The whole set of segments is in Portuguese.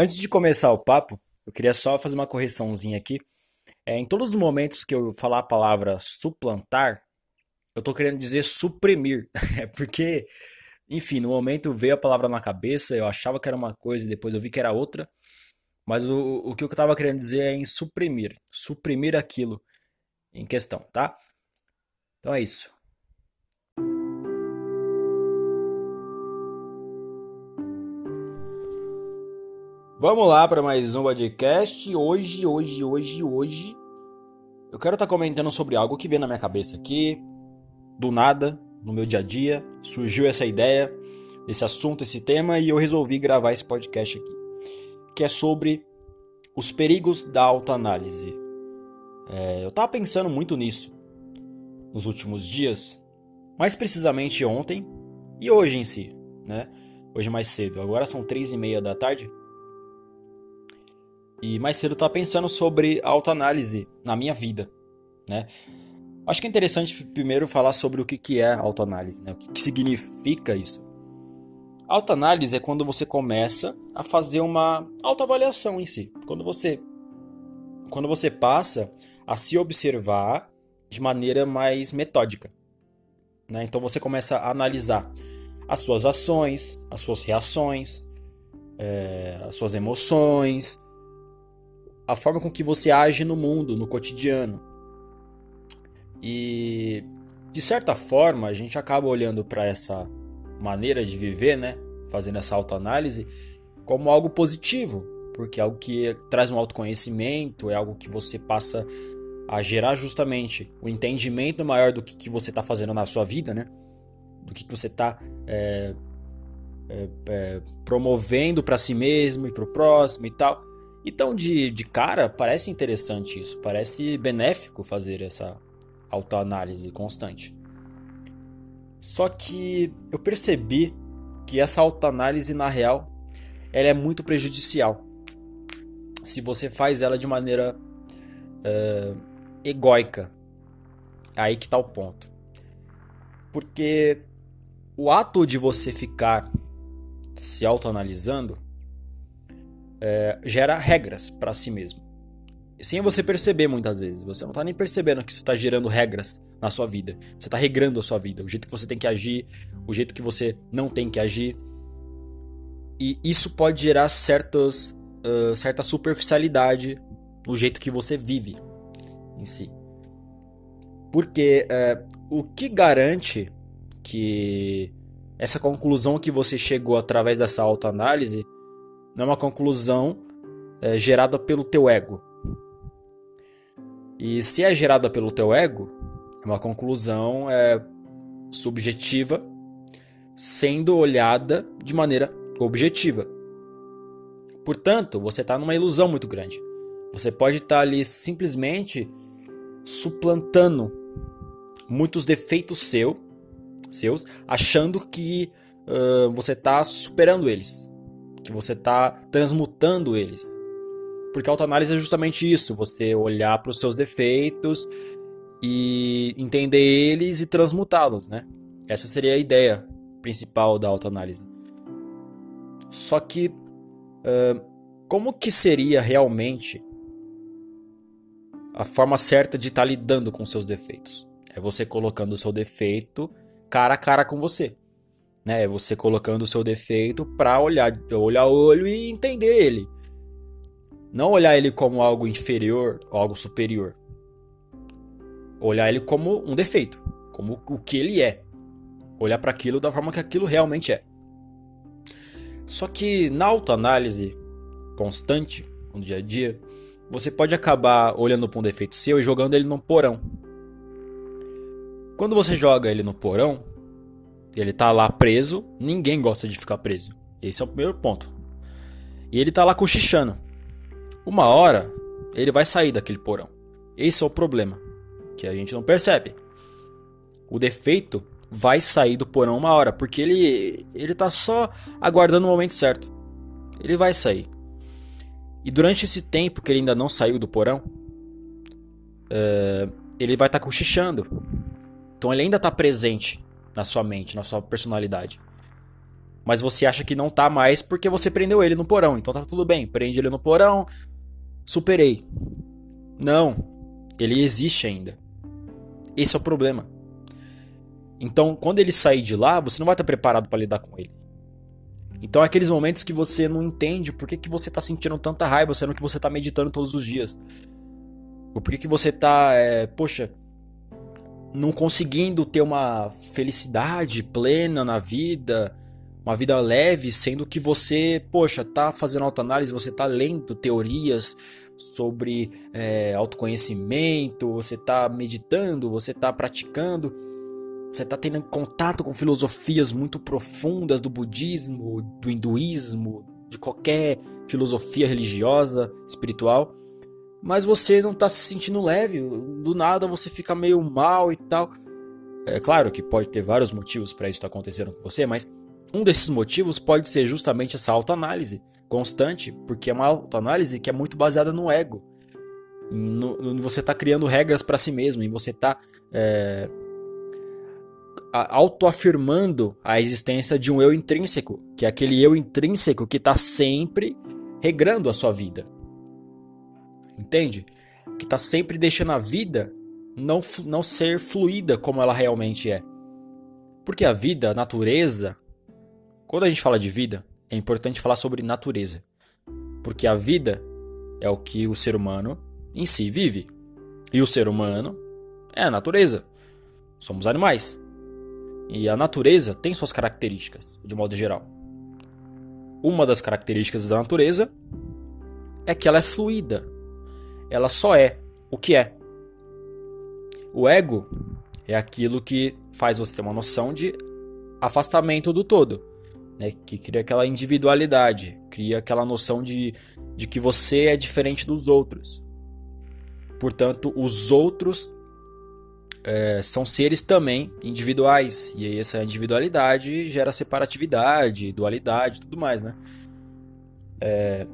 Antes de começar o papo, eu queria só fazer uma correçãozinha aqui. É, em todos os momentos que eu falar a palavra suplantar, eu tô querendo dizer suprimir. É porque, enfim, no momento veio a palavra na cabeça, eu achava que era uma coisa e depois eu vi que era outra. Mas o, o que eu tava querendo dizer é em suprimir. Suprimir aquilo em questão, tá? Então é isso. Vamos lá para mais um podcast. Hoje, hoje, hoje, hoje, eu quero estar tá comentando sobre algo que veio na minha cabeça aqui, do nada, no meu dia a dia. Surgiu essa ideia, esse assunto, esse tema e eu resolvi gravar esse podcast aqui, que é sobre os perigos da autoanálise. É, eu tava pensando muito nisso nos últimos dias, mais precisamente ontem e hoje em si, né? Hoje mais cedo. Agora são três e meia da tarde. E mais cedo estava pensando sobre autoanálise na minha vida, né? Acho que é interessante primeiro falar sobre o que é autoanálise, né? O que significa isso. Autoanálise é quando você começa a fazer uma autoavaliação em si. Quando você quando você passa a se observar de maneira mais metódica. Né? Então você começa a analisar as suas ações, as suas reações, é, as suas emoções, a forma com que você age no mundo, no cotidiano. E de certa forma, a gente acaba olhando para essa maneira de viver, né, fazendo essa autoanálise, como algo positivo, porque é algo que traz um autoconhecimento, é algo que você passa a gerar justamente o entendimento maior do que, que você está fazendo na sua vida, né? Do que, que você está é, é, é, promovendo para si mesmo e para o próximo e tal. Então, de, de cara, parece interessante isso, parece benéfico fazer essa autoanálise constante. Só que eu percebi que essa autoanálise, na real, ela é muito prejudicial. Se você faz ela de maneira uh, egóica. Aí que tá o ponto. Porque o ato de você ficar se autoanalisando é, gera regras para si mesmo. Sem você perceber muitas vezes. Você não tá nem percebendo que isso está gerando regras na sua vida. Você está regrando a sua vida. O jeito que você tem que agir, o jeito que você não tem que agir. E isso pode gerar certos, uh, certa superficialidade no jeito que você vive em si. Porque uh, o que garante que essa conclusão que você chegou através dessa autoanálise não é uma conclusão é, gerada pelo teu ego. E se é gerada pelo teu ego, é uma conclusão é, subjetiva, sendo olhada de maneira objetiva. Portanto, você está numa ilusão muito grande. Você pode estar tá ali simplesmente suplantando muitos defeitos seu, seus, achando que uh, você está superando eles que você está transmutando eles. Porque a autoanálise é justamente isso, você olhar para os seus defeitos e entender eles e transmutá-los, né? Essa seria a ideia principal da autoanálise. Só que uh, como que seria realmente a forma certa de estar tá lidando com seus defeitos? É você colocando o seu defeito cara a cara com você né? Você colocando o seu defeito para olhar, olhar olho e entender ele. Não olhar ele como algo inferior algo superior. Olhar ele como um defeito, como o que ele é. Olhar para aquilo da forma que aquilo realmente é. Só que na autoanálise constante, no dia a dia, você pode acabar olhando para um defeito seu e jogando ele no porão. Quando você joga ele no porão, ele tá lá preso, ninguém gosta de ficar preso. Esse é o primeiro ponto. E ele tá lá cochichando. Uma hora, ele vai sair daquele porão. Esse é o problema, que a gente não percebe. O defeito vai sair do porão uma hora, porque ele ele tá só aguardando o momento certo. Ele vai sair. E durante esse tempo que ele ainda não saiu do porão, uh, ele vai estar tá cochichando. Então ele ainda está presente na sua mente, na sua personalidade. Mas você acha que não tá mais porque você prendeu ele no porão. Então tá tudo bem, prende ele no porão, superei. Não, ele existe ainda. Esse é o problema. Então, quando ele sair de lá, você não vai estar preparado para lidar com ele. Então, é aqueles momentos que você não entende por que, que você está sentindo tanta raiva, sendo que você está meditando todos os dias. Ou por que, que você está, é, poxa, não conseguindo ter uma felicidade plena na vida, uma vida leve, sendo que você, poxa, tá fazendo autoanálise, você tá lendo teorias sobre é, autoconhecimento, você tá meditando, você tá praticando, você tá tendo contato com filosofias muito profundas do budismo, do hinduísmo, de qualquer filosofia religiosa, espiritual mas você não tá se sentindo leve, do nada você fica meio mal e tal. É claro que pode ter vários motivos para isso estar tá acontecendo com você, mas um desses motivos pode ser justamente essa autoanálise constante, porque é uma autoanálise que é muito baseada no ego. No, no você tá criando regras para si mesmo, e você tá é, autoafirmando a existência de um eu intrínseco, que é aquele eu intrínseco que está sempre regrando a sua vida. Entende? Que está sempre deixando a vida não, não ser fluida como ela realmente é. Porque a vida, a natureza. Quando a gente fala de vida, é importante falar sobre natureza. Porque a vida é o que o ser humano em si vive. E o ser humano é a natureza. Somos animais. E a natureza tem suas características, de modo geral. Uma das características da natureza é que ela é fluida, ela só é o que é. O ego é aquilo que faz você ter uma noção de afastamento do todo, né? que cria aquela individualidade, cria aquela noção de, de que você é diferente dos outros. Portanto, os outros é, são seres também individuais, e aí essa individualidade gera separatividade, dualidade tudo mais, né? É,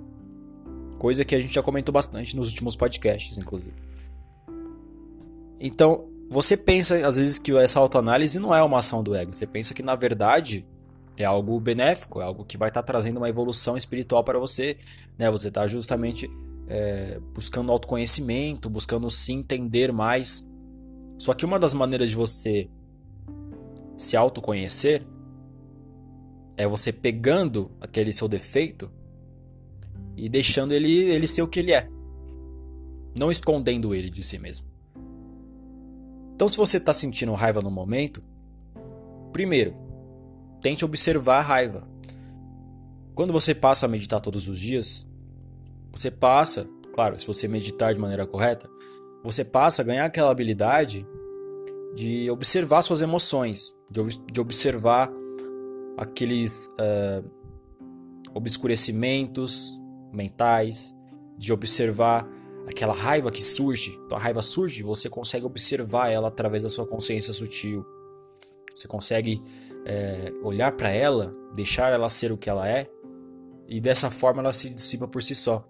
Coisa que a gente já comentou bastante nos últimos podcasts, inclusive. Então, você pensa às vezes que essa autoanálise não é uma ação do ego. Você pensa que na verdade é algo benéfico, é algo que vai estar tá trazendo uma evolução espiritual para você. Né? Você está justamente é, buscando autoconhecimento, buscando se entender mais. Só que uma das maneiras de você se autoconhecer é você pegando aquele seu defeito e deixando ele, ele ser o que ele é, não escondendo ele de si mesmo. Então, se você está sentindo raiva no momento, primeiro, tente observar a raiva. Quando você passa a meditar todos os dias, você passa, claro, se você meditar de maneira correta, você passa a ganhar aquela habilidade de observar suas emoções, de, de observar aqueles uh, obscurecimentos, mentais, de observar aquela raiva que surge. Então a raiva surge, você consegue observar ela através da sua consciência sutil. Você consegue é, olhar para ela, deixar ela ser o que ela é, e dessa forma ela se dissipa por si só.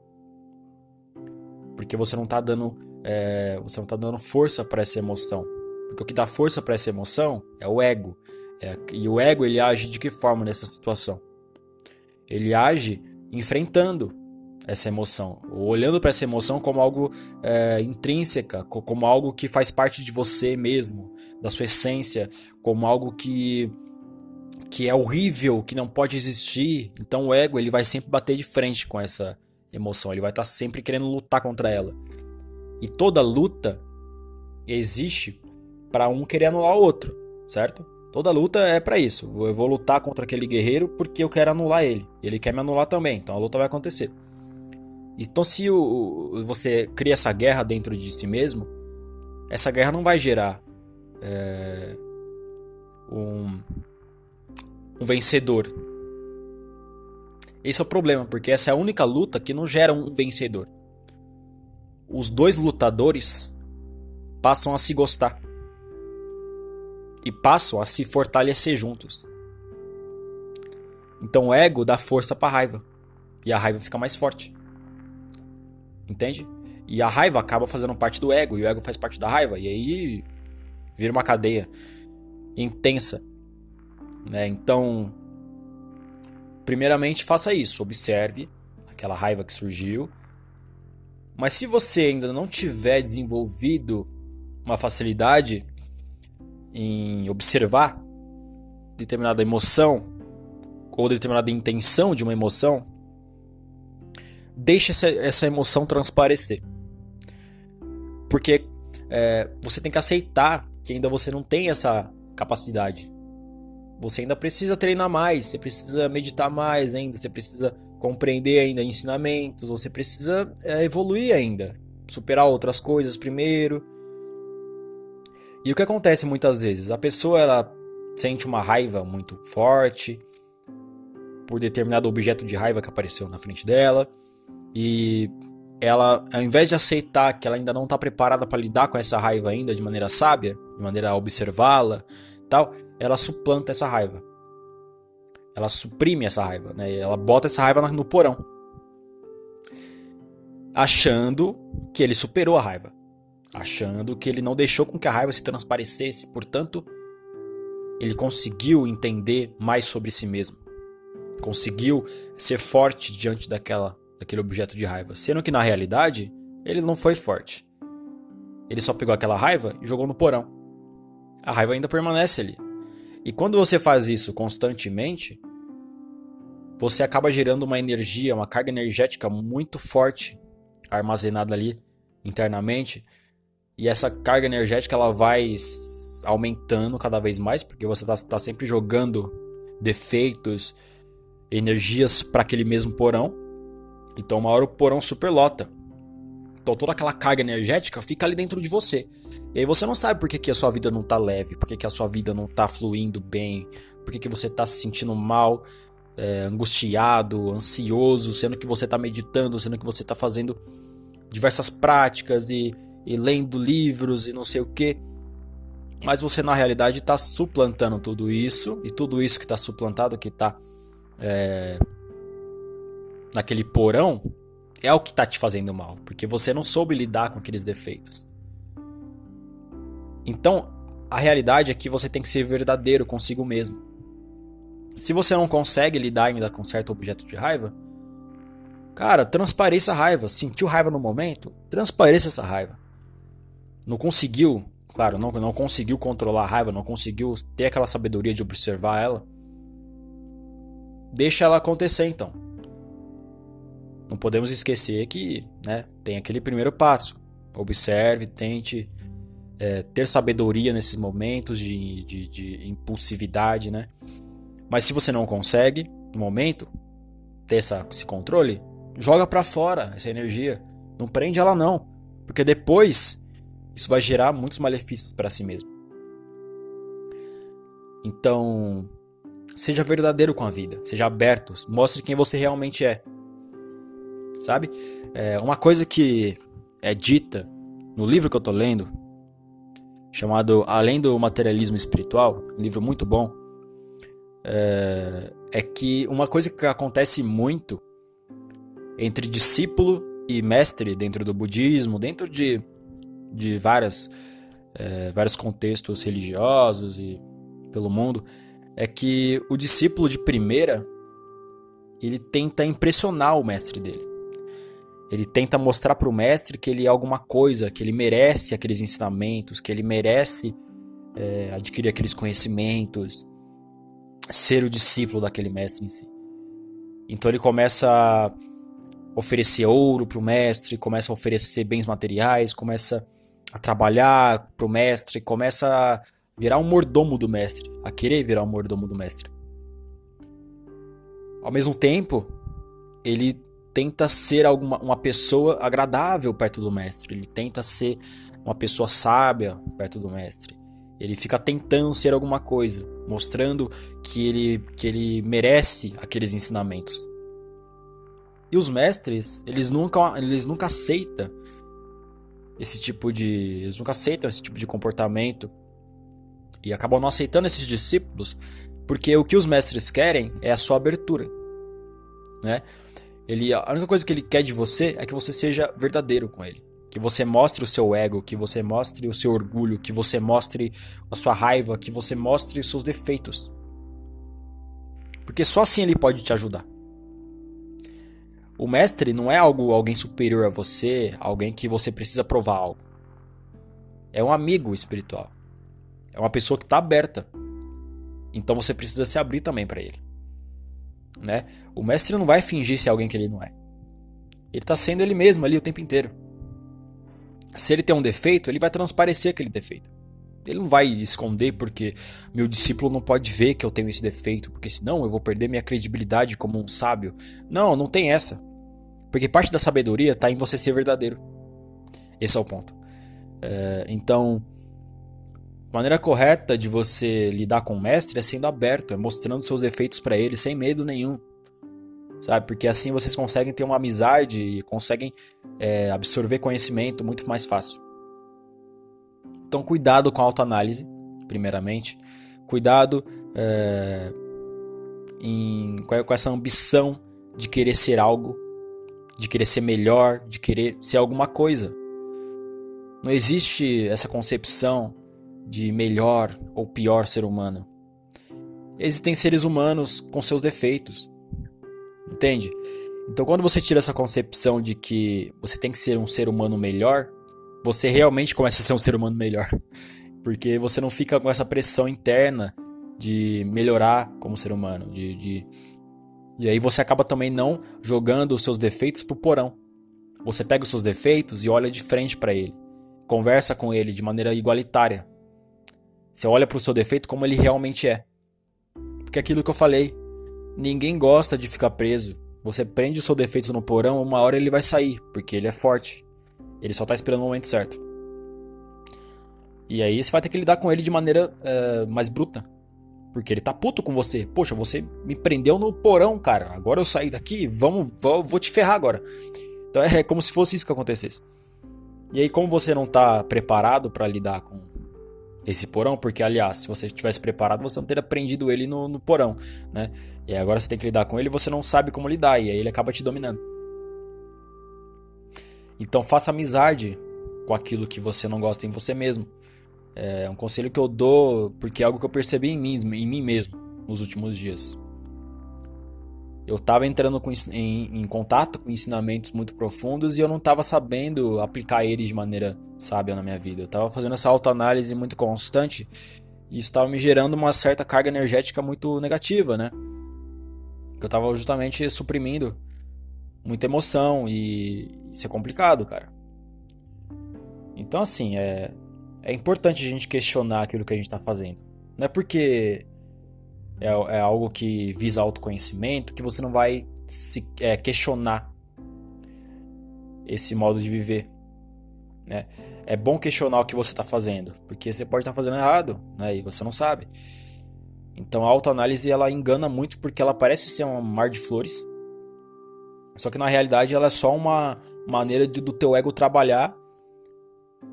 Porque você não está dando, é, você não tá dando força para essa emoção. Porque o que dá força para essa emoção é o ego. É, e o ego ele age de que forma nessa situação? Ele age enfrentando, essa emoção, olhando para essa emoção como algo é, intrínseca, como algo que faz parte de você mesmo, da sua essência, como algo que que é horrível, que não pode existir. Então o ego ele vai sempre bater de frente com essa emoção, ele vai estar tá sempre querendo lutar contra ela. E toda luta existe para um querer anular o outro, certo? Toda luta é para isso. Eu vou lutar contra aquele guerreiro porque eu quero anular ele. Ele quer me anular também, então a luta vai acontecer. Então, se o, você cria essa guerra dentro de si mesmo, essa guerra não vai gerar é, um, um vencedor. Esse é o problema, porque essa é a única luta que não gera um vencedor. Os dois lutadores passam a se gostar e passam a se fortalecer juntos. Então o ego dá força para a raiva e a raiva fica mais forte. Entende? E a raiva acaba fazendo parte do ego, e o ego faz parte da raiva, e aí vira uma cadeia intensa. Né? Então, primeiramente faça isso, observe aquela raiva que surgiu. Mas se você ainda não tiver desenvolvido uma facilidade em observar determinada emoção ou determinada intenção de uma emoção, deixe essa, essa emoção transparecer. Porque é, você tem que aceitar que ainda você não tem essa capacidade. Você ainda precisa treinar mais, você precisa meditar mais ainda, você precisa compreender ainda ensinamentos, você precisa é, evoluir ainda, superar outras coisas primeiro. E o que acontece muitas vezes? A pessoa ela sente uma raiva muito forte por determinado objeto de raiva que apareceu na frente dela e ela, ao invés de aceitar que ela ainda não está preparada para lidar com essa raiva ainda de maneira sábia, de maneira a observá-la, tal, ela suplanta essa raiva. Ela suprime essa raiva, né? Ela bota essa raiva no porão, achando que ele superou a raiva, achando que ele não deixou com que a raiva se transparecesse, portanto, ele conseguiu entender mais sobre si mesmo, conseguiu ser forte diante daquela daquele objeto de raiva, sendo que na realidade ele não foi forte. Ele só pegou aquela raiva e jogou no porão. A raiva ainda permanece ali. E quando você faz isso constantemente, você acaba gerando uma energia, uma carga energética muito forte armazenada ali internamente. E essa carga energética ela vai aumentando cada vez mais, porque você está tá sempre jogando defeitos, energias para aquele mesmo porão. Então, uma hora o porão superlota. Então, toda aquela carga energética fica ali dentro de você. E aí você não sabe por que, que a sua vida não tá leve, por que, que a sua vida não tá fluindo bem, por que, que você tá se sentindo mal, é, angustiado, ansioso, sendo que você tá meditando, sendo que você tá fazendo diversas práticas e, e lendo livros e não sei o que. Mas você na realidade está suplantando tudo isso, e tudo isso que está suplantado, que está é, naquele porão, é o que está te fazendo mal, porque você não soube lidar com aqueles defeitos. Então, a realidade é que você tem que ser verdadeiro consigo mesmo. Se você não consegue lidar ainda com certo objeto de raiva, cara, transpareça a raiva. Sentiu raiva no momento? Transpareça essa raiva. Não conseguiu, claro, não, não conseguiu controlar a raiva, não conseguiu ter aquela sabedoria de observar ela. Deixa ela acontecer então. Não podemos esquecer que né, tem aquele primeiro passo. Observe, tente é, ter sabedoria nesses momentos de, de, de, impulsividade, né? Mas se você não consegue, no momento, ter essa, esse controle, joga para fora essa energia. Não prende ela não, porque depois isso vai gerar muitos malefícios para si mesmo. Então, seja verdadeiro com a vida, seja aberto, mostre quem você realmente é. Sabe? É uma coisa que é dita no livro que eu tô lendo, chamado Além do Materialismo Espiritual, um livro muito bom, é, é que uma coisa que acontece muito entre discípulo e mestre dentro do budismo, dentro de, de várias, é, vários contextos religiosos e pelo mundo, é que o discípulo de primeira ele tenta impressionar o mestre dele. Ele tenta mostrar para o mestre que ele é alguma coisa, que ele merece aqueles ensinamentos, que ele merece é, adquirir aqueles conhecimentos, ser o discípulo daquele mestre em si. Então ele começa a oferecer ouro para o mestre, começa a oferecer bens materiais, começa a trabalhar para o mestre, começa a virar um mordomo do mestre, a querer virar um mordomo do mestre. Ao mesmo tempo, ele tenta ser alguma, uma pessoa agradável perto do mestre, ele tenta ser uma pessoa sábia perto do mestre. Ele fica tentando ser alguma coisa, mostrando que ele, que ele merece aqueles ensinamentos. E os mestres, eles nunca, eles nunca aceitam esse tipo de, eles nunca aceitam esse tipo de comportamento e acabam não aceitando esses discípulos, porque o que os mestres querem é a sua abertura, né? Ele, a única coisa que ele quer de você é que você seja verdadeiro com ele. Que você mostre o seu ego, que você mostre o seu orgulho, que você mostre a sua raiva, que você mostre os seus defeitos. Porque só assim ele pode te ajudar. O mestre não é algo alguém superior a você, alguém que você precisa provar algo. É um amigo espiritual. É uma pessoa que está aberta. Então você precisa se abrir também para ele. Né? O mestre não vai fingir ser alguém que ele não é. Ele está sendo ele mesmo ali o tempo inteiro. Se ele tem um defeito, ele vai transparecer aquele defeito. Ele não vai esconder porque meu discípulo não pode ver que eu tenho esse defeito, porque senão eu vou perder minha credibilidade como um sábio. Não, não tem essa. Porque parte da sabedoria está em você ser verdadeiro. Esse é o ponto. É, então, maneira correta de você lidar com o mestre é sendo aberto, é mostrando seus defeitos para ele sem medo nenhum. Sabe? Porque assim vocês conseguem ter uma amizade e conseguem é, absorver conhecimento muito mais fácil. Então, cuidado com a autoanálise, primeiramente. Cuidado é, em, com essa ambição de querer ser algo, de querer ser melhor, de querer ser alguma coisa. Não existe essa concepção de melhor ou pior ser humano. Existem seres humanos com seus defeitos. Entende? Então, quando você tira essa concepção de que você tem que ser um ser humano melhor, você realmente começa a ser um ser humano melhor. Porque você não fica com essa pressão interna de melhorar como ser humano. De, de... E aí você acaba também não jogando os seus defeitos pro porão. Você pega os seus defeitos e olha de frente para ele. Conversa com ele de maneira igualitária. Você olha pro seu defeito como ele realmente é. Porque aquilo que eu falei. Ninguém gosta de ficar preso. Você prende o seu defeito no porão, uma hora ele vai sair, porque ele é forte. Ele só tá esperando o momento certo. E aí você vai ter que lidar com ele de maneira uh, mais bruta. Porque ele tá puto com você. Poxa, você me prendeu no porão, cara. Agora eu saí daqui, vamos, vou, vou te ferrar agora. Então é como se fosse isso que acontecesse. E aí, como você não tá preparado para lidar com esse porão, porque aliás, se você tivesse preparado, você não teria prendido ele no, no porão, né? E agora você tem que lidar com ele você não sabe como lidar, e aí ele acaba te dominando. Então faça amizade com aquilo que você não gosta em você mesmo. É um conselho que eu dou porque é algo que eu percebi em mim, em mim mesmo nos últimos dias. Eu estava entrando com, em, em, contato com ensinamentos muito profundos e eu não estava sabendo aplicar eles de maneira sábia na minha vida. Eu estava fazendo essa autoanálise muito constante e isso estava me gerando uma certa carga energética muito negativa, né? Que eu estava justamente suprimindo muita emoção e isso é complicado, cara. Então, assim, é, é importante a gente questionar aquilo que a gente está fazendo. Não é porque é, é, algo que visa autoconhecimento que você não vai se é, questionar esse modo de viver. Né? É bom questionar o que você está fazendo, porque você pode estar tá fazendo errado né? e você não sabe. Então a autoanálise ela engana muito porque ela parece ser um mar de flores, só que na realidade ela é só uma maneira de, do teu ego trabalhar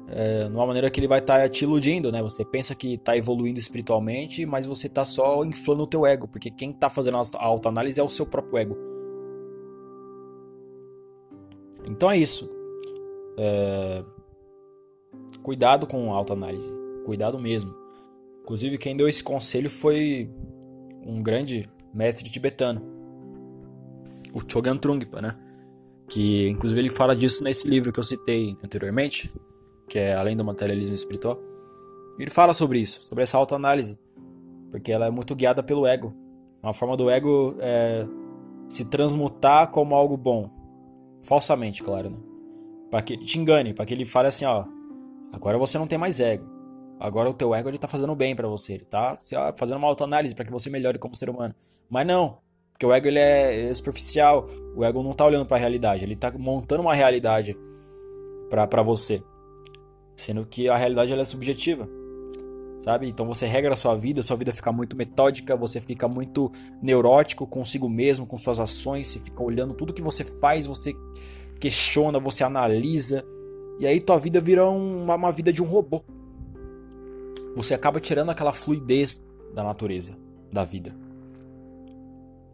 é, numa maneira que ele vai estar tá te iludindo, né? Você pensa que está evoluindo espiritualmente, mas você está só inflando o teu ego, porque quem está fazendo a autoanálise é o seu próprio ego. Então é isso. É... Cuidado com a autoanálise. Cuidado mesmo. Inclusive, quem deu esse conselho foi um grande mestre tibetano o Chogyam Trungpa, né? Que inclusive ele fala disso nesse livro que eu citei anteriormente, que é Além do Materialismo Espiritual. Ele fala sobre isso, sobre essa autoanálise, porque ela é muito guiada pelo ego. Uma forma do ego é, se transmutar como algo bom, falsamente, claro, né? Para que ele te engane, para que ele fale assim, ó, agora você não tem mais ego. Agora o teu ego ele tá fazendo bem para você, ele tá fazendo uma autoanálise para que você melhore como ser humano. Mas não, porque o ego ele é superficial, o ego não tá olhando para a realidade, ele tá montando uma realidade para você. Sendo que a realidade ela é subjetiva. Sabe? Então você regra a sua vida, sua vida fica muito metódica, você fica muito neurótico consigo mesmo, com suas ações, você fica olhando tudo que você faz, você questiona, você analisa, e aí tua vida vira uma, uma vida de um robô. Você acaba tirando aquela fluidez da natureza, da vida.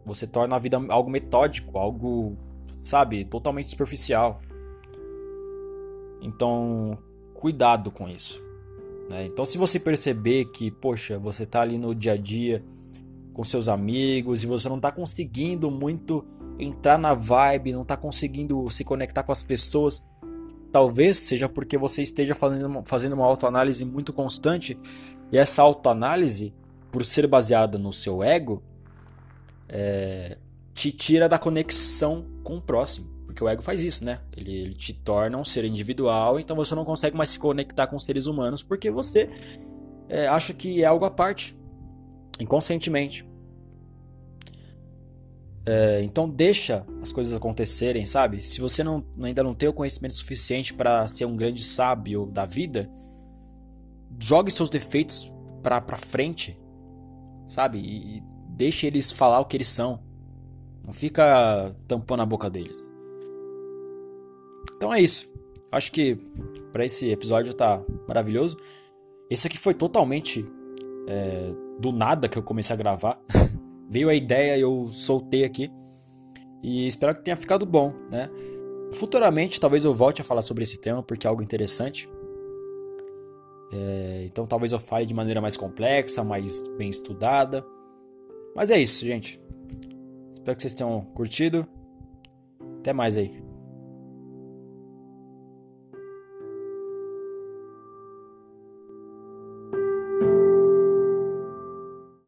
Você torna a vida algo metódico, algo, sabe, totalmente superficial. Então, cuidado com isso. Né? Então, se você perceber que, poxa, você está ali no dia a dia com seus amigos e você não tá conseguindo muito entrar na vibe, não tá conseguindo se conectar com as pessoas, talvez seja porque você esteja fazendo, fazendo uma autoanálise muito constante e essa autoanálise, por ser baseada no seu ego, é, te tira da conexão com o próximo. Porque o ego faz isso, né? Ele, ele, te torna um ser individual, então você não consegue mais se conectar com seres humanos porque você é, acha que é algo à parte, inconscientemente. É, então deixa as coisas acontecerem, sabe? Se você não, ainda não tem o conhecimento suficiente para ser um grande sábio da vida, jogue seus defeitos pra, pra frente, sabe? E, e deixe eles falar o que eles são. Não fica tampando a boca deles. Então é isso. Acho que para esse episódio tá maravilhoso. Esse aqui foi totalmente é, do nada que eu comecei a gravar. veio a ideia eu soltei aqui. E espero que tenha ficado bom, né? Futuramente, talvez eu volte a falar sobre esse tema porque é algo interessante. É, então, talvez eu fale de maneira mais complexa, mais bem estudada. Mas é isso, gente. Espero que vocês tenham curtido. Até mais aí.